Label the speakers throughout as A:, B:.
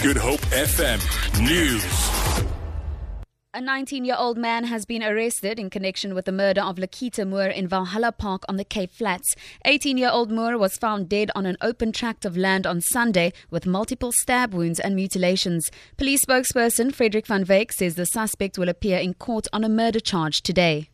A: Good Hope FM News.
B: A 19 year old man has been arrested in connection with the murder of Lakita Moore in Valhalla Park on the Cape Flats. 18 year old Moore was found dead on an open tract of land on Sunday with multiple stab wounds and mutilations. Police spokesperson Frederick van Wyk says the suspect will appear in court on a murder charge today.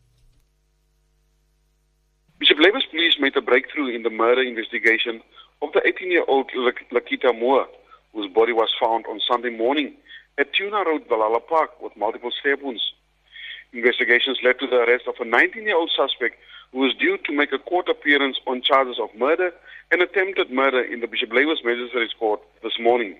C: Bishop Lavis police made a breakthrough in the murder investigation of the 18 year old Lakita Moore, whose body was found on Sunday morning at Tuna Road, Valhalla Park, with multiple stab wounds. Investigations led to the arrest of a 19-year-old suspect who was due to make a court appearance on charges of murder and attempted murder in the Bishop Lavis Magistrates Court this morning.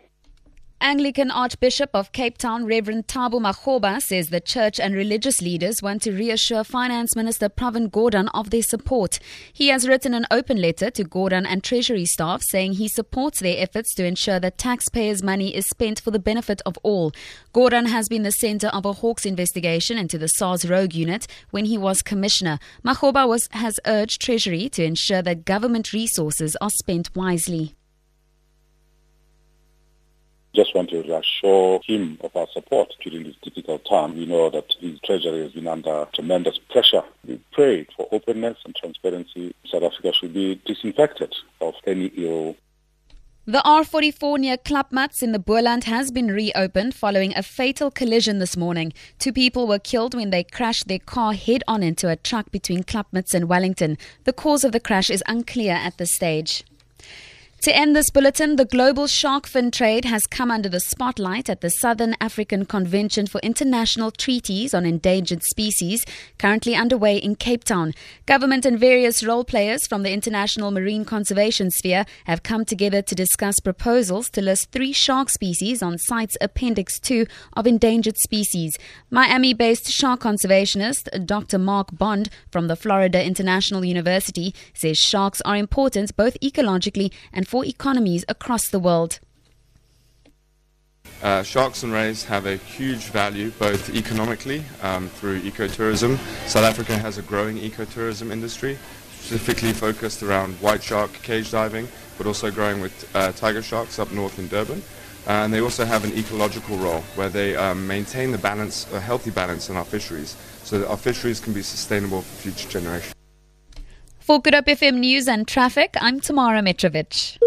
B: Anglican Archbishop of Cape Town, Reverend Thabo Makgoba, says the church and religious leaders want to reassure Finance Minister Pravin Gordhan of their support. He has written an open letter to Gordhan and Treasury staff saying he supports their efforts to ensure that taxpayers' money is spent for the benefit of all. Gordhan has been the center of a Hawks investigation into the SARS rogue unit when he was commissioner. Makgoba was, has urged Treasury to ensure that government resources are spent wisely
D: just want to reassure him of our support during this difficult time. We know that his treasury has been under tremendous pressure. We pray for openness and transparency. South Africa should be disinfected of any ill
B: the R44 near Klapmuts in the Boland has been reopened following a fatal collision this morning. Two people were killed when they crashed their car head on into a truck between Klapmuts and Wellington. The cause of the crash is unclear at this stage. To end this bulletin, the global shark fin trade has come under the spotlight at the Southern African Convention for International Treaties on Endangered Species, currently underway in Cape Town. Government and various role players from the international marine conservation sphere have come together to discuss proposals to list three shark species on CITES Appendix 2 of endangered species. Miami based shark conservationist Dr. Mark Bond from the Florida International University says sharks are important both ecologically and for economies across the world.
E: Uh, sharks and rays have a huge value both economically um, through ecotourism. South Africa has a growing ecotourism industry, specifically focused around white shark cage diving, but also growing with uh, tiger sharks up north in Durban. Uh, and they also have an ecological role where they um, maintain the balance, a healthy balance in our fisheries, so that our fisheries can be sustainable for future generations.
B: For Good Hope FM News and Traffic, I'm Tamara Mitrovic.